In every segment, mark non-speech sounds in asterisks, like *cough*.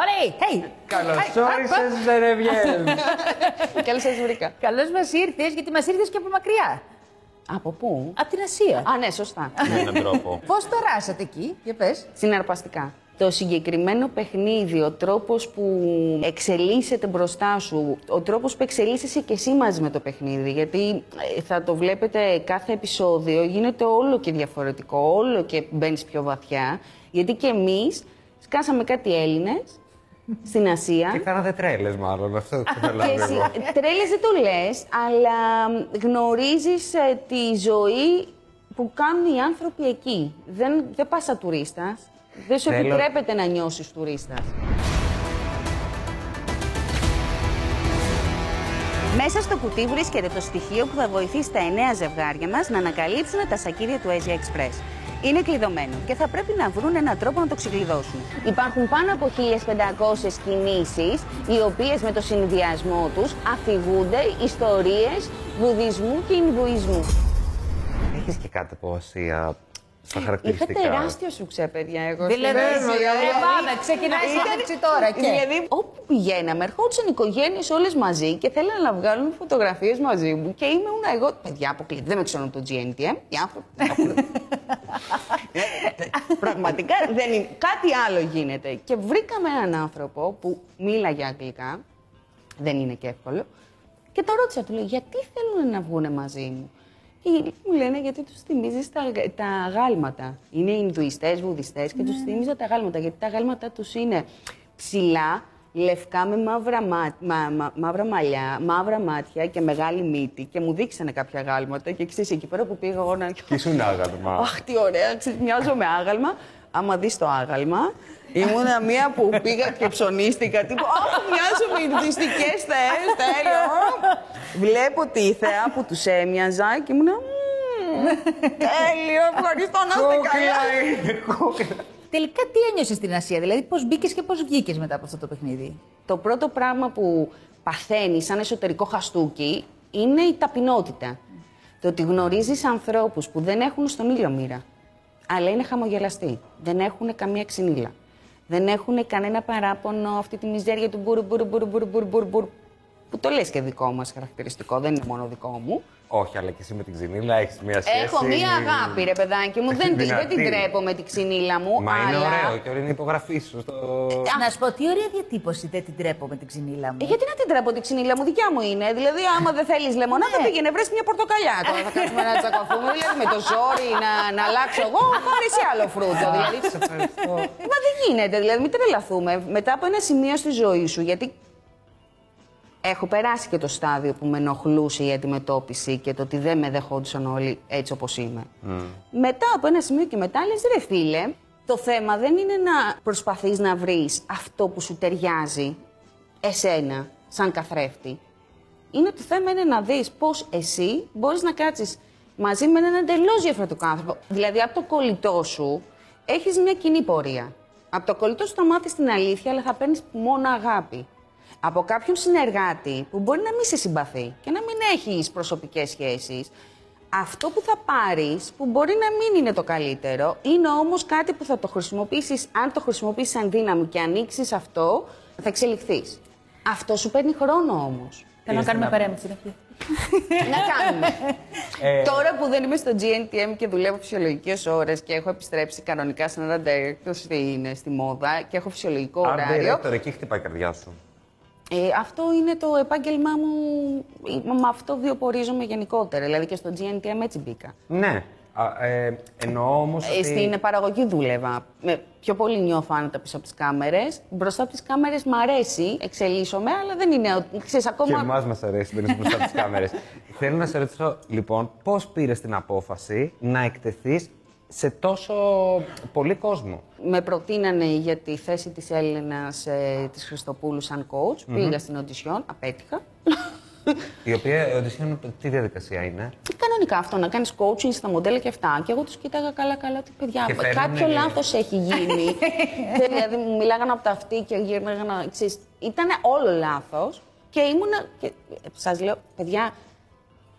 Ωραία, hey. Καλώς όρισες, Ζερεβιέλ. *laughs* Καλώς σας βρήκα. Καλώς μας ήρθες, γιατί μας ήρθες και από μακριά. Από πού; Από την Ασία. Α, ναι, σωστά. Με έναν τρόπο. *laughs* Πώς περάσατε εκεί, για πες. Συναρπαστικά. Το συγκεκριμένο παιχνίδι, ο τρόπος που εξελίσσεται μπροστά σου, ο τρόπος που εξελίσσεσαι και εσύ μαζί με το παιχνίδι, γιατί ε, θα το βλέπετε κάθε επεισόδιο, γίνεται όλο και διαφορετικό, όλο και μπαίνεις πιο βαθιά, γιατί και εμείς σκάσαμε κάτι Έλληνες στην Ασία. Και κάνατε τρέλες, μάλλον. Αυτό Και καταλαβαίνω. εσύ, τρέλες δεν το λες, αλλά γνωρίζεις ε, τη ζωή που κάνουν οι άνθρωποι εκεί. Δεν, δεν πας σαν τουρίστας. Δεν σου Θέλω- επιτρέπεται να νιώσεις τουρίστας. Μέσα στο κουτί βρίσκεται το στοιχείο που θα βοηθήσει τα εννέα ζευγάρια μας να ανακαλύψουν τα σακίδια του Asia Express. Είναι κλειδωμένο και θα πρέπει να βρουν έναν τρόπο να το ξεκλειδώσουν. Υπάρχουν πάνω από 1500 κινήσεις, οι οποίες με το συνδυασμό τους αφηγούνται ιστορίες βουδισμού και Ινδουισμού. Έχεις και κάτι από Ασία στα Είχα χαρακτηριστικά; τεράστιο σουξέ, παιδιά, εγώ. Δηλαδή, στην Ασία. ε, πάμε, ξεκινάει η συνέντευξη τώρα. Και... Δηλαδή, όπου πηγαίναμε, ερχόντουσαν οικογένειες όλες μαζί και θέλανε να βγάλουν φωτογραφίες μαζί μου. Και ήμουν εγώ. Παιδιά, αποκλείται. Δεν με ξέρω από το GNTM. Οι άνθρωποι. *laughs* Ε, Πραγματικά δεν είναι. Κάτι άλλο γίνεται. Και βρήκαμε έναν άνθρωπο που μίλαγε αγγλικά. Δεν είναι και εύκολο. Και το ρώτησα, του λέω, γιατί θέλουν να βγουν μαζί μου; Ή μου λένε γιατί τους θυμίζεις τα, τα αγάλματα. Είναι Ινδουιστές, Βουδιστές και τους θυμίζα τα αγάλματα. Γιατί τα αγάλματα τους είναι ψηλά, λευκά με μαύρα, μα, μα- μα- μαύρα μαλλιά, μαύρα μάτια και μεγάλη μύτη. Και μου δείξανε κάποια αγάλματα και ξέρεις, εκεί πέρα που πήγα εγώ να... Και ήσουν άγαλμα. *laughs* Αχ, τι ωραία, ξέρεις, μοιάζω με άγαλμα. Άμα δεις το άγαλμα, ήμουνα μία που πήγα και ψωνίστηκα. Τύπου, Αχ, μοιάζω με ειδιστικές θέες, τέλειο. Βλέπω τη θεά που τους έμοιαζα και ήμουνα... «Μμμ, Τέλειο, ευχαριστώ να είστε καλά. Είναι, κούκλα. Τελικά τι ένιωσε στην Ασία, δηλαδή πώ μπήκε και πώ βγήκε μετά από αυτό το παιχνίδι. Το πρώτο πράγμα που παθαίνει σαν εσωτερικό χαστούκι είναι η ταπεινότητα. Το ότι γνωρίζεις ανθρώπους που δεν έχουν στον ήλιο μοίρα, αλλά είναι χαμογελαστοί. Δεν έχουν καμία ξυνήλα. Δεν έχουν κανένα παράπονο αυτή τη μιζέρια του μπουρ, μπουρ, μπουρ, μπουρ, μπουρ, μπουρ, μπουρ, που το λες και δικό μας χαρακτηριστικό, δεν είναι μόνο δικό μου. Όχι, αλλά και εσύ με την ξυνήλα έχεις μια σχέση. Έχω μία αγάπη, ρε παιδάκι μου. δεν, τη- δεν την Δυνατή. τρέπω με την ξυνήλα μου. Μα είναι αλλά... ωραίο και ωραία είναι η υπογραφή σου στο. Να σου πω, τι ωραία διατύπωση δεν την τρέπω με την ξυνήλα μου. Ε, Γιατί να την τρέπω την ξυνήλα μου, δικιά μου είναι. Δηλαδή, άμα δεν θέλεις λεμονάδα, πήγαινε βρες μια πορτοκαλιά. Τώρα θα κάτσουμε να τσακωθούμε. Δηλαδή, με το ζόρι να, να αλλάξω εγώ, πάρε εσύ άλλο φρούτο. δηλαδή. Σε ευχαριστώ. Μα δεν γίνεται, δηλαδή, μην τρελαθούμε. Μετά από ένα σημείο στη ζωή σου, γιατί έχω περάσει και το στάδιο που με ενοχλούσε η αντιμετώπιση και το ότι δεν με δεχόντουσαν όλοι έτσι όπως είμαι. Μετά από ένα σημείο και μετά λες, ρε φίλε, το θέμα δεν είναι να προσπαθείς να βρεις αυτό που σου ταιριάζει εσένα, σαν καθρέφτη. Είναι το θέμα είναι να δεις πώς εσύ μπορείς να κάτσεις μαζί με έναν εντελώς διαφορετικό άνθρωπο. Δηλαδή, από το κολλητό σου έχεις μια κοινή πορεία. Από το κολλητό σου θα μάθεις την αλήθεια, αλλά θα παίρνεις μόνο αγάπη. Από κάποιον συνεργάτη που μπορεί να μην σε συμπαθεί και να μην έχεις προσωπικές σχέσεις, αυτό που θα πάρεις, που μπορεί να μην είναι το καλύτερο, είναι όμως κάτι που θα το χρησιμοποιήσεις, αν το χρησιμοποιήσεις σαν δύναμη και ανοίξεις αυτό, θα εξελιχθείς. Αυτό σου παίρνει χρόνο όμως. Θέλω να κάνουμε παρέα με τη συνεχεία. να κάνουμε. Ε, Τώρα που δεν είμαι στο GNTM και δουλεύω φυσιολογικές ώρες και έχω επιστρέψει κανονικά σαν ένα director στην, στη μόδα και έχω φυσιολογικό Art ωράριο, director, εκεί χτυπάει η καρδιά σου. Ε, αυτό είναι το επάγγελμά μου, ε, με αυτό βιοπορίζομαι γενικότερα. Δηλαδή και στο GNTM έτσι μπήκα. Ναι. Α, ε, εννοώ όμως. Ε, Στην παραγωγή δούλευα. Με, πιο πολύ νιώθω άνετα πίσω από τις κάμερες. Μπροστά από τις κάμερες μ' αρέσει, εξελίσσομαι, αλλά δεν είναι. ότι- Ξέρεις, Και ακόμα. εμάς μας αρέσει να είσαι μπροστά από τις κάμερες. *laughs* Θέλω να σε ρωτήσω, λοιπόν, πώς πήρες την απόφαση να εκτεθείς σε τόσο πολύ κόσμο. Με προτείνανε για τη θέση της Έλληνας ε, της Χριστοπούλου σαν coach. Πήγα στην οντισιόν, απέτυχα. Η οποία η audition, τι διαδικασία είναι; Και κανονικά αυτό, να κάνεις coaching στα μοντέλα και αυτά. Και εγώ τους κοίταγα καλά-καλά ότι παιδιά, Και φέρνουνε- κάποιο λάθος έχει γίνει. *laughs* δηλαδή μου μιλάγανε από τα αυτή και γύρναγαν, ξέρεις, ήταν όλο λάθος. Και ήμουνα, και, σας λέω, παιδιά,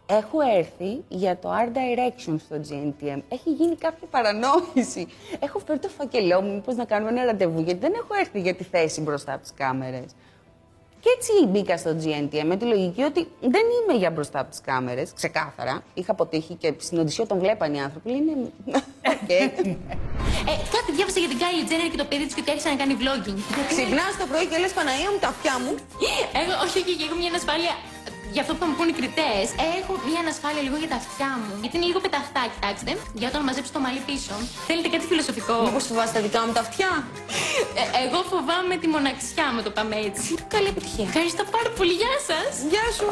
Έχω έρθει για το Art Direction στο GNTM. Έχει γίνει κάποια παρανόηση. Έχω φέρει το φακελό μου, μήπως να κάνουμε ένα ραντεβού, γιατί δεν έχω έρθει για τη θέση μπροστά από τις κάμερες. Και έτσι μπήκα στο GNTM με τη λογική ότι δεν είμαι για μπροστά από τις κάμερες, ξεκάθαρα. Είχα αποτύχει και στην audition, το βλέπαν οι άνθρωποι. Λένε. Οκ. Ε, κάτι διάβασα για την Kylie Jenner και το παιδί της και ότι άρχισε να κάνει vlogging. Ξυπνάς το πρωί και λες Παναγία μου τα αυτιά μου. Εγώ, όχι, όχι, έχω μια ανασφάλεια. Για αυτό που θα μου πούνε οι κριτές, έχω μια ανασφάλεια λίγο για τα αυτιά μου. Γιατί είναι λίγο πεταχτά, κοιτάξτε. Για όταν μαζέψει το μαλλί πίσω. Θέλετε κάτι φιλοσοφικό; Μήπως φοβάσαι τα δικά μου τα αυτιά; Ε, εγώ φοβάμαι τη μοναξιά με το πάμε έτσι. Καλή επιτυχία. Ευχαριστώ πάρα πολύ. Γεια σας. Γεια σου.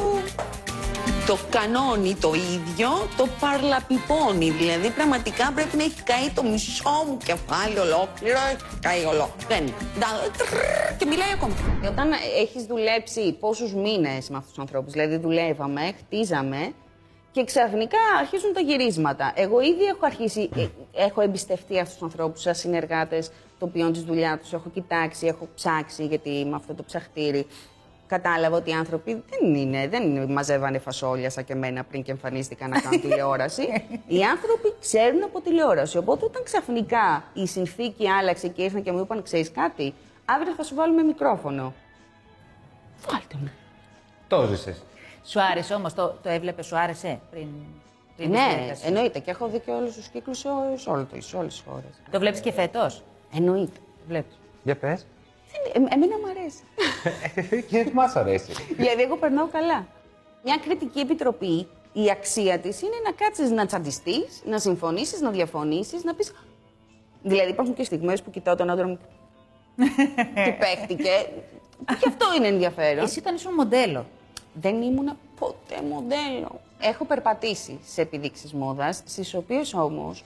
Το κανόνι το ίδιο, το παρλαπιπώνει. Δηλαδή πραγματικά πρέπει να έχει καεί το μισό μου κεφάλι ολόκληρο. Έχει καεί ολόκληρο. Δεν. ντα- τρρρρ, Και μιλάει ακόμα. Και όταν έχεις δουλέψει πόσους μήνες με αυτούς τους ανθρώπους, δηλαδή δουλεύαμε, χτίζαμε και ξαφνικά αρχίζουν τα γυρίσματα. Εγώ ήδη έχω αρχίσει, ε, έχω εμπιστευτεί αυτούς τους ανθρώπους σαν συνεργάτες το ποιόν της δουλειά τους. Έχω κοιτάξει, έχω ψάξει, γιατί με αυτό το ψαχτήρι κατάλαβα ότι οι άνθρωποι δεν είναι, δεν είναι, μαζεύανε φασόλια σαν και εμένα πριν και εμφανίστηκαν να κάνουν *laughs* τηλεόραση. οι άνθρωποι ξέρουν από τηλεόραση. Οπότε όταν ξαφνικά η συνθήκη άλλαξε και ήρθαν και μου είπαν, ξέρεις κάτι, αύριο θα σου βάλουμε μικρόφωνο. Βάλτε μου. Το ζήσει. Σου άρεσε όμως, το, το έβλεπες, σου άρεσε πριν. πριν τη Ναι, διαδικασία; εννοείται. Και έχω δει και όλους τους κύκλους σε, όλες- σε, όλο το- σε όλες τις χώρες. Το βλέπεις και φέτος; Εννοείται. Βλέπεις. Για πες. Δεν- ε- εμένα μου αρέσει. *laughs* και μας αρέσει; Δηλαδή, εγώ περνάω καλά. Μια κριτική επιτροπή, η αξία της είναι να κάτσεις να τσαντιστείς, να συμφωνήσεις, να διαφωνήσεις, να πει. Δηλαδή, υπάρχουν και στιγμές που κοιτάω τον άντρα μου. Τι *laughs* παίχτηκε. Και αυτό είναι ενδιαφέρον. Εσύ όταν ήσουν μοντέλο. Δεν ήμουνα ποτέ μοντέλο. Έχω περπατήσει σε επιδείξεις μόδας, στις οποίες όμως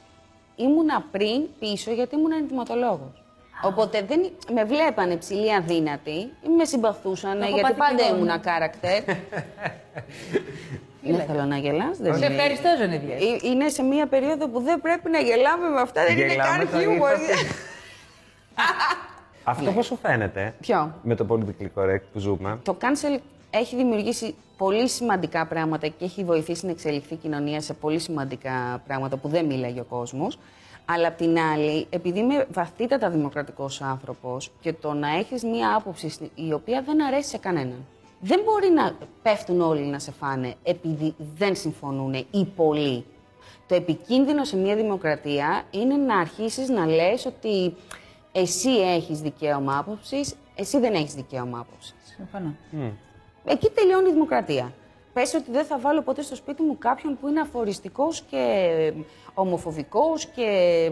ήμουνα πριν πίσω γιατί ήμουν ενδυματολόγος. Οπότε δεν, με βλέπανε ψηλή αδύνατη, με συμπαθούσαν έχω γιατί πάθει πάντα κι εγώ, ναι. ήμουνα character. δεν θέλω να γελάς, δεν Σε είναι. ευχαριστώ, Ζωνιδιέ. Ε, Είναι σε μία περίοδο που δεν πρέπει να γελάμε με αυτά, δεν είναι Γελάμε, καν το χιούμορ. είπατε. *laughs* Αυτό πώς σου φαίνεται. Ποιο; Με το politically correct που ζούμε; Το cancel έχει δημιουργήσει πολύ σημαντικά πράγματα και έχει βοηθήσει να εξελιχθεί η κοινωνία σε πολύ σημαντικά πράγματα που δεν μίλαγε ο κόσμος. Αλλά απ' την άλλη, επειδή είμαι βαθύτατα δημοκρατικός άνθρωπος και το να έχεις μία άποψη στη- η οποία δεν αρέσει σε κανέναν. Δεν μπορεί να πέφτουν όλοι να σε φάνε επειδή δεν συμφωνούν ή πολλοί. Το επικίνδυνο σε μια δημοκρατία είναι να αρχίσεις να λες ότι εσύ έχεις δικαίωμα άποψης, εσύ δεν έχεις δικαίωμα άποψης. Συμφωνώ. Εκεί τελειώνει η δημοκρατία. Πες ότι δεν θα βάλω ποτέ στο σπίτι μου κάποιον που είναι αφοριστικός και ομοφοβικός και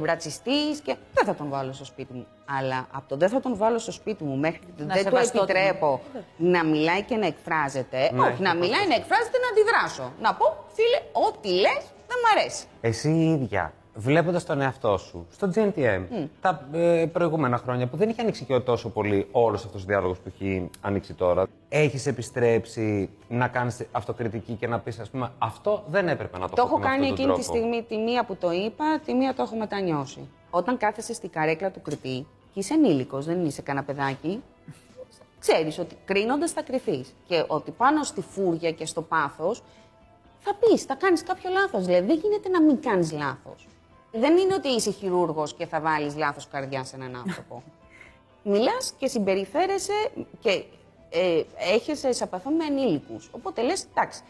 ρατσιστής και δεν θα τον βάλω στο σπίτι μου. Αλλά από το δεν θα τον βάλω στο σπίτι μου μέχρι και το Να δεν του σεβαστώ την- επιτρέπω να μιλάει και να εκφράζεται. Ναι, όχι, έχει να μιλάει, να εκφράζεται, να αντιδράσω. Να πω, φίλε, ό,τι λες δεν μ' αρέσει. Εσύ η ίδια, βλέποντας τον εαυτό σου στο GNTM τα ε, προηγούμενα χρόνια που δεν είχε ανοίξει και τόσο πολύ όλος αυτός ο διάλογος που έχει ανοίξει τώρα, έχεις επιστρέψει να κάνεις αυτοκριτική και να πεις, ας πούμε, αυτό δεν έπρεπε να το Το πω έχω με κάνει αυτόν τον εκείνη τη τρόπο». στιγμή τη μία που το είπα, τη μία το έχω μετανιώσει. Όταν κάθεσαι στην καρέκλα του κριτή και είσαι ενήλικος, δεν είσαι κανένα παιδάκι, ξέρεις ότι κρίνοντας θα κρυθεί. Και ότι πάνω στη φούρια και στο πάθος θα πεις, θα κάνεις κάποιο λάθος. Δηλαδή δεν γίνεται να μην κάνεις λάθος. Δεν είναι ότι είσαι χειρούργος και θα βάλεις λάθος καρδιά σε έναν άνθρωπο. *laughs* Μιλάς και συμπεριφέρεσαι και ε, έχεσαι σε επαφή με ενήλικους. Οπότε λες, εντάξει,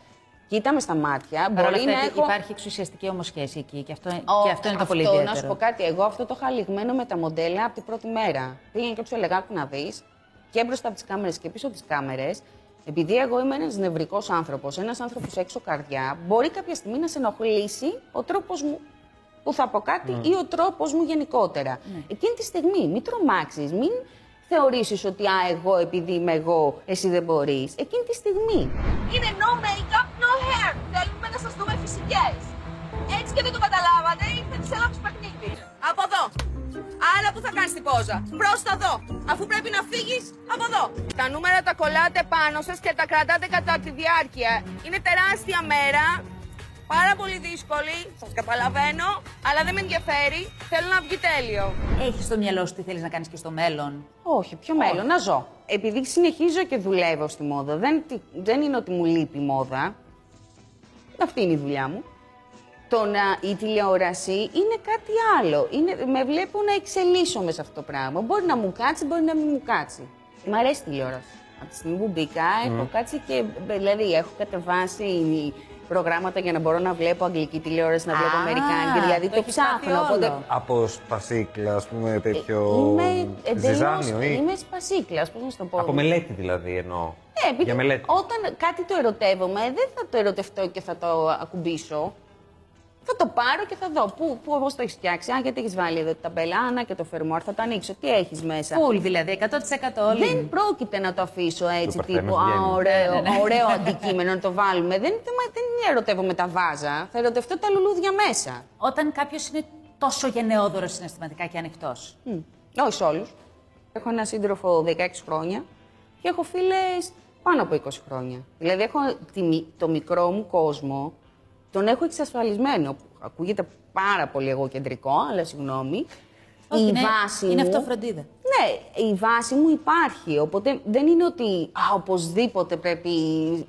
κοίτα με στα μάτια. Παρ' όλα Μπορεί αυτά να έχω. υπάρχει εξουσιαστική όμω σχέση εκεί και αυτό, Ω, και αυτό είναι το πολύ Να σου ιδιαίτερο. πω κάτι, εγώ αυτό το είχα λιγμένο με τα μοντέλα από την πρώτη μέρα. Πήγαινε και του έλεγα, «Άκου να δεις και μπροστά από τις κάμερες και πίσω από τις κάμερες, επειδή εγώ είμαι ένας νευρικός άνθρωπος, ένας άνθρωπος έξω καρδιά, μπορεί κάποια στιγμή να σε ενοχλήσει ο τρόπος μου που θα πω κάτι ή ο τρόπος μου γενικότερα. Εκείνη τη στιγμή, μην τρομάξεις, μην θεωρήσεις ότι α, εγώ επειδή είμαι εγώ, εσύ δεν μπορείς. Εκείνη τη στιγμή. Είναι no makeup, no hair. Θέλουμε να σας δούμε φυσικές. Έτσι και δεν το καταλάβατε, ήρθε της έλαβες παιχνίδι. Από εδώ. Άρα που θα κάνεις την πόζα. Προς τα εδώ. Αφού πρέπει να φύγεις, από εδώ. Τα νούμερα τα κολλάτε πάνω σας και τα κρατάτε κατά τη διάρκεια. Είναι τεράστια μέρα. Πάρα πολύ δύσκολη, σας καταλαβαίνω, αλλά δεν με ενδιαφέρει. Θέλω να βγει τέλειο. Έχεις στο μυαλό σου τι θέλεις να κάνεις και στο μέλλον; Όχι, πιο μέλλον, να ζω. Επειδή συνεχίζω και δουλεύω στη μόδα, δεν, τι- δεν είναι ότι μου λείπει η μόδα. Αυτή είναι η δουλειά μου. Το να, η τηλεόραση είναι κάτι άλλο. Είναι, με βλέπω να εξελίσσομαι σε αυτό το πράγμα. Μπορεί να μου κάτσει, μπορεί να μην μου κάτσει. Μ' αρέσει η τηλεόραση. Από τη στιγμή που μπήκα, έχω κάτσει και. Δηλαδή, έχω κατεβάσει προγράμματα για να μπορώ να βλέπω αγγλική τηλεόραση, να βλέπω Α, αμερικάνικη. Δηλαδή, το το, έχεις πάθει ψάχνω. Οπότε όλο. Από σπασίκλα, ας πούμε, τέτοιο. Είμαι εντελώς, ζυζάνιο ή. είμαι σπασίκλα, πώ να σου το πω. Από μελέτη δηλαδή εννοώ. Ναι, επειδή Για μελέτη. όταν κάτι το ερωτεύομαι, δεν θα το ερωτευτώ και θα το ακουμπήσω. Θα το πάρω και θα δω. Πού, πού πώς το έχεις φτιάξει; Α, γιατί έχεις βάλει εδώ την ταμπέλα. Α, να και το φερμόρ. Θα το ανοίξω. Τι έχεις μέσα; Φουλ δηλαδή, 100% όλοι. Δεν πρόκειται να το αφήσω έτσι Το τύπου. παρθένος Α, βγαίνει. ωραίο, Ναι, ναι, ναι. ωραίο αντικείμενο να το βάλουμε. Δεν, δεν, δεν ερωτεύομαι τα βάζα. Θα ερωτευτώ τα λουλούδια μέσα. Όταν κάποιος είναι τόσο γενναιόδωρος συναισθηματικά και ανοιχτός. Μμ. Όχι σε όλους. Έχω ένα σύντροφο 16 χρόνια και έχω φίλες πάνω από 20 χρόνια. Δηλαδή έχω τη μι- το μικρό μου κόσμο, τον έχω εξασφαλισμένο. Ακούγεται πάρα πολύ εγωκεντρικό, αλλά συγγνώμη. Όχι, η είναι, βάση είναι μου... αυτοφροντίδα. Ναι, η βάση μου υπάρχει. Οπότε δεν είναι ότι α, οπωσδήποτε πρέπει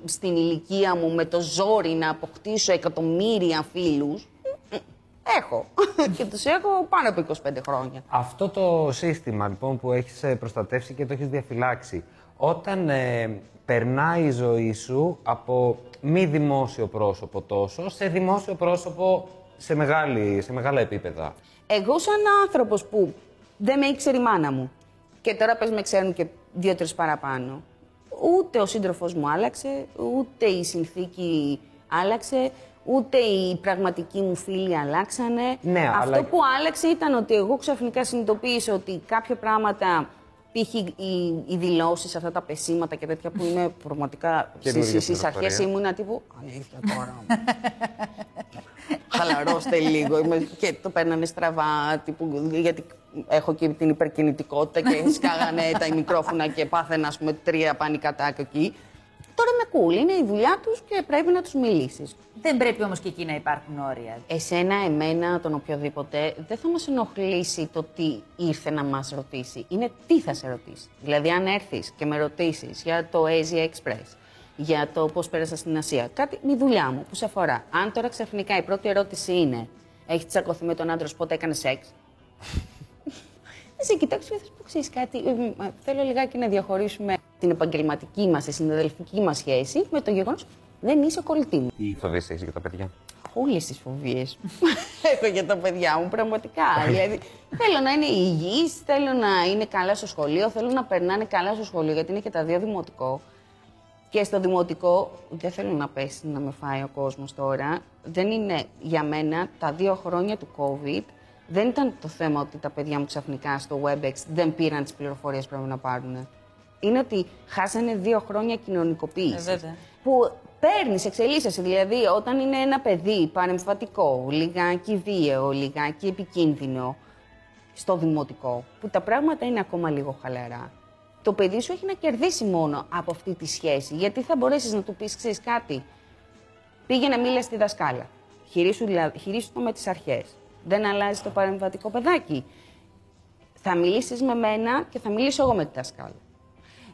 στην ηλικία μου με το ζόρι να αποκτήσω εκατομμύρια φίλους. Μ, μ, Έχω. *laughs* και τους έχω πάνω από 25 χρόνια. Αυτό το σύστημα λοιπόν που έχεις ε, προστατεύσει και το έχεις διαφυλάξει, όταν ε, περνάει η ζωή σου από μη δημόσιο πρόσωπο τόσο σε δημόσιο πρόσωπο σε, μεγάλη, σε μεγάλα επίπεδα. Εγώ σαν άνθρωπος που δεν με ήξερε η μάνα μου και τώρα πες με ξέρουν και δύο-τρεις παραπάνω, ούτε ο σύντροφός μου άλλαξε, ούτε η συνθήκη άλλαξε, ούτε οι πραγματικοί μου φίλοι αλλάξανε. Ναι, Αυτό αλλά- που άλλαξε ήταν ότι εγώ ξαφνικά συνειδητοποίησα ότι κάποια πράγματα, π.χ. οι, οι δηλώσει, αυτά τα πεσήματα και τέτοια που είμαι πραγματικά Καινούργια στις αρχές πληροφορία. ήμουνα τύπου. Αλήθεια τώρα. Χαλαρώστε λίγο. Είμαι- Και το παίρνανε στραβά, τύπου, γιατί έχω και την υπερκινητικότητα και σκάγανε τα μικρόφωνα και πάθαινα, ας πούμε, τρία πανικά τάκ εκεί. Τώρα με cool, είναι η δουλειά τους και πρέπει να τους μιλήσεις. Δεν πρέπει όμως και εκεί να υπάρχουν όρια. Εσένα, εμένα, τον οποιοδήποτε, δεν θα μας ενοχλήσει το τι ήρθε να μας ρωτήσει. Είναι τι θα σε ρωτήσει. Δηλαδή, αν έρθεις και με ρωτήσεις για το Asia Express, για το πώς πέρασα στην Ασία, κάτι είναι η δουλειά μου που σε αφορά. Αν τώρα ξαφνικά η πρώτη ερώτηση είναι, έχεις τσακωθεί με τον άντρας σου, πότε έκανες σεξ; *laughs* Θα σε κοιτάξω και θα σου πω ξέρεις κάτι. ε, μ, ε, Θέλω λιγάκι να διαχωρίσουμε την επαγγελματική μας, τη συναδελφική μας σχέση με το γεγονός δεν είσαι κολλητής μου. Τι φοβίες έχεις για τα παιδιά; Όλες τις φοβίες *laughs* έχω για τα παιδιά μου, πραγματικά. δηλαδή, θέλω να είναι υγιείς, θέλω να είναι καλά στο σχολείο, θέλω να περνάνε καλά στο σχολείο, γιατί είναι και τα δύο δημοτικό. Και στο δημοτικό, δεν θέλω να πέσει να με φάει ο κόσμος τώρα, δεν είναι για μένα τα δύο χρόνια του COVID, δεν ήταν το θέμα ότι τα παιδιά μου ξαφνικά στο WebEx δεν πήραν τις πληροφορίες που πρέπει να πάρουν. Είναι ότι χάσανε δύο χρόνια κοινωνικοποίησης. Ε, βέβαια. που παίρνεις, εξελίσσεσαι. Δηλαδή, όταν είναι ένα παιδί παρεμφατικό, λιγάκι βίαιο, λιγάκι επικίνδυνο, στο δημοτικό, που τα πράγματα είναι ακόμα λίγο χαλαρά, το παιδί σου έχει να κερδίσει μόνο από αυτή τη σχέση. Γιατί θα μπορέσεις να του πεις, ξέρεις κάτι. Πήγαινε μίλα στη δασκάλα. Χειρίσου, δηλα- χειρίσου το με τις αρχές. Δεν αλλάζει το παρεμβατικό παιδάκι. Θα μιλήσεις με μένα και θα μιλήσω εγώ με τη δασκάλα.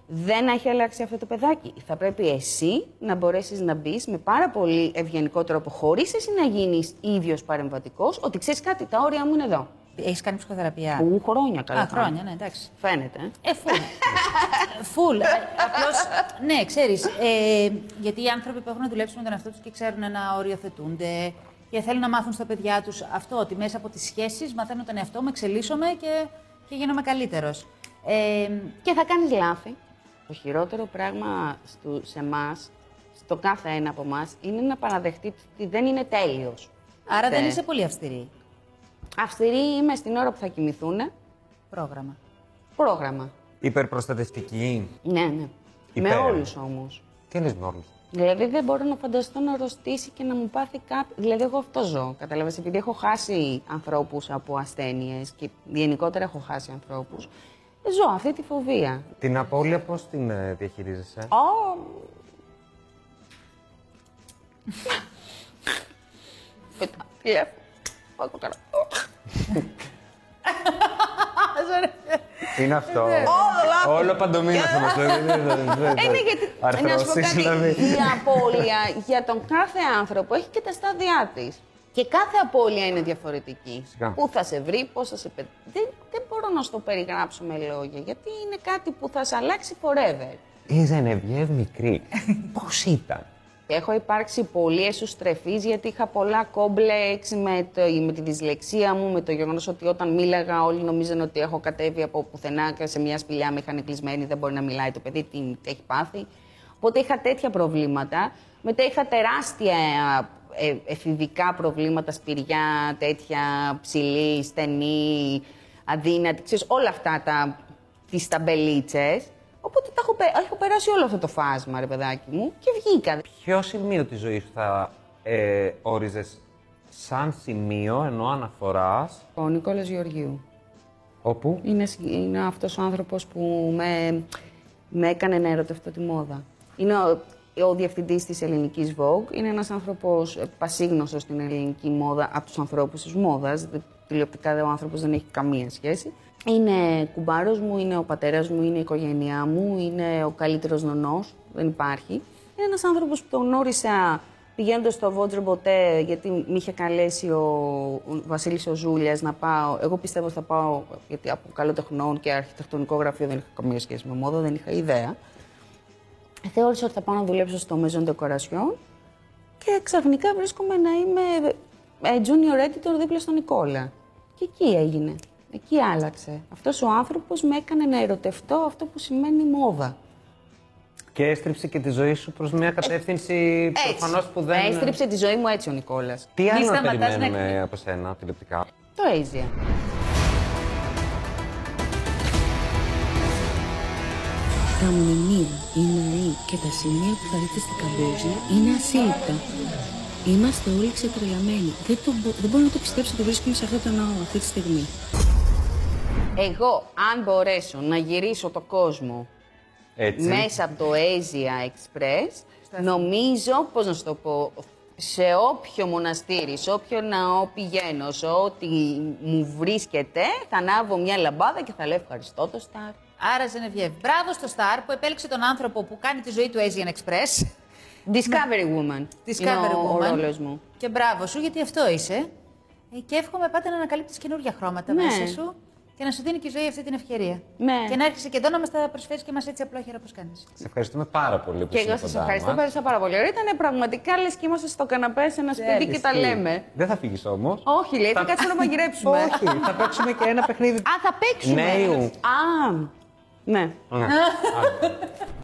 Δεν έχει αλλάξει αυτό το παιδάκι. Θα πρέπει εσύ να μπορέσεις να μπεις με πάρα πολύ ευγενικό τρόπο, χωρίς εσύ να γίνεις ίδιος παρεμβατικός, ότι ξέρεις κάτι, τα όρια μου είναι εδώ. Έχεις κάνει ψυχοθεραπεία; Ου, χρόνια καλά. Α, χρόνια, ναι, εντάξει. Φαίνεται. ε. Ε, φουλ. φουλ. Απλώς, ναι, ξέρεις. Ε, γιατί οι άνθρωποι που έχουν να δουλέψουν με τον εαυτό τους και ξέρουν να οριοθετούνται και θέλουν να μάθουν στα παιδιά τους αυτό, ότι μέσα από τις σχέσεις μαθαίνω τον εαυτό μου, εξελίσσομαι και, και γίνομαι καλύτερος. Ε, Και θα κάνεις λάθη. Το χειρότερο πράγμα στου, σε εμάς, στο κάθε ένα από εμάς, είναι να παραδεχτεί ότι δεν είναι τέλειος. άρα δεν Ναι. είσαι πολύ αυστηρή. Αυστηρή είμαι στην ώρα που θα κοιμηθούν. Πρόγραμμα. Πρόγραμμα. Υπερπροστατευτική. Ναι, ναι. Υπέρ. Με όλους όμως. Τι λες με όλους. Δηλαδή δεν μπορώ να φανταστώ να αρρωστήσει και να μου πάθει κάποιο. Δηλαδή, εγώ αυτό ζω. Κατάλαβες, επειδή έχω χάσει ανθρώπους από ασθένειες και γενικότερα έχω χάσει ανθρώπους. Ζω αυτή τη φοβία. Την απώλεια πώς την ε, διαχειρίζεσαι; Ω! Πετά, τηλέφωνο. Πάω το καρά. Είναι αυτό; Όλο λάθος. Όλο παντομήνα θα μας το Ε, ναι, γιατί να σου πω Αρθρώσεις, κάτι, δηλαδή. η απώλεια για τον κάθε άνθρωπο έχει και τα στάδια της. Και κάθε απώλεια είναι διαφορετική. Φυσικά. Πού θα σε βρει, πώς θα σε πετύχει. Δεν, δεν μπορώ να σου το περιγράψω με λόγια, γιατί είναι κάτι που θα σε αλλάξει forever. Η Ζενεβιέβ μικρή. *laughs* Πώς ήταν; Έχω υπάρξει πολύ εσωστρεφής γιατί είχα πολλά κόμπλεξ με, το, με τη δυσλεξία μου, με το γεγονός ότι όταν μίλαγα όλοι νομίζαν ότι έχω κατέβει από πουθενά και σε μια σπηλιά με είχαν κλεισμένη, δεν μπορεί να μιλάει το παιδί, τι τι έχει πάθει. Οπότε είχα τέτοια προβλήματα. Μετά είχα τεράστια ε, εφηβικά προβλήματα, σπηριά, τέτοια ψηλή, στενή, αδύνατη, ξέρεις, όλα αυτά τα, τις ταμπελίτσες. Οπότε τα έχω, πε- έχω περάσει όλο αυτό το φάσμα, ρε παιδάκι μου, και βγήκα. Ποιο σημείο της ζωής σου θα ε, όριζες σαν σημείο ενώ αναφοράς; Ο Νικόλας Γεωργίου. Όπου; Είναι, συ- είναι αυτός ο άνθρωπος που με, με έκανε να ερωτευτώ τη μόδα. Είναι ο, ο διευθυντής της ελληνικής Vogue. Είναι ένας άνθρωπος ε, πασίγνωστος στην ελληνική μόδα από τους ανθρώπους της μόδας. Δε- Τηλεοπτικά δε ο άνθρωπος δεν έχει καμία σχέση. Είναι κουμπάρος μου, είναι ο πατέρας μου, είναι η οικογένειά μου, είναι ο καλύτερος νονός, δεν υπάρχει. Είναι ένας άνθρωπος που τον γνώρισα πηγαίνοντας στο Βότζερ Μποτέ, γιατί με είχε καλέσει ο, ο Βασίλης ο Ζούλιας να πάω. Εγώ πιστεύω ότι θα πάω, γιατί από καλοτεχνών και αρχιτεκτονικό γραφείο δεν είχα καμία σχέση με μόδα, δεν είχα ιδέα. Θεώρησα ότι θα πάω να δουλέψω στο Maison Decoration και ξαφνικά βρίσκομαι να είμαι ε, junior editor δίπλα στον Νικόλα. Και εκεί έγινε. Εκεί άλλαξε. Αυτός ο άνθρωπος με έκανε να ερωτευτώ αυτό που σημαίνει μόδα. Και έστριψε και τη ζωή σου προς μια κατεύθυνση προφανώς που δεν. Έστριψε τη ζωή μου έτσι ο Νικόλας. Τι άλλο να σταματάς να περιμένουμε εκ- από σένα τηλεοπτικά; Το Asia. Τα μνημεία, οι ναοί και τα σημεία που θα δείτε στην Καμπότζη είναι ασύλληπτα. Είμαστε όλοι ξετρελαμένοι. Δεν, το, μπο- δεν μπορώ να το πιστέψω ότι βρίσκομαι σε αυτό το ναό αυτή τη στιγμή. Εγώ, αν μπορέσω να γυρίσω το κόσμο Έτσι. μέσα από το Asia Express, νομίζω, πώς να σου το πω, σε όποιο μοναστήρι, σε όποιο ναό πηγαίνω, σε ό,τι μου βρίσκεται, θα ανάβω μια λαμπάδα και θα λέω ευχαριστώ το Σταρ. Άρα, Ζενεβιέβ, μπράβο στο Star που επέλεξε τον άνθρωπο που κάνει τη ζωή του Asian Express. Discovery Woman. Discovery είναι ο, Woman. ο ρόλος μου. Και μπράβο σου, γιατί αυτό είσαι. Ε, Και εύχομαι πάντα να ανακαλύπτεις καινούργια χρώματα Ναι. μέσα σου και να σου δίνει και η ζωή αυτή την ευκαιρία. Ναι. Και να έρχεσαι και εδώ να μας τα προσφέρεις και μας έτσι απλόχερα όπως κάνεις. Σε ευχαριστούμε πάρα πολύ που Και ήσουν εγώ σας κοντά ευχαριστώ, μας. πέρασα πάρα πολύ ωραία. Ήταν πραγματικά λες και είμαστε στο καναπέ σε ένα σπίτι και τα Ισχύει. λέμε. Δεν θα φύγεις όμως. Όχι, λέει, θα κάτσουμε να μαγειρέψουμε. *laughs* Όχι, θα παίξουμε και ένα παιχνίδι. Α, θα παίξουμε. Νέου. Α, ναι. Ναι.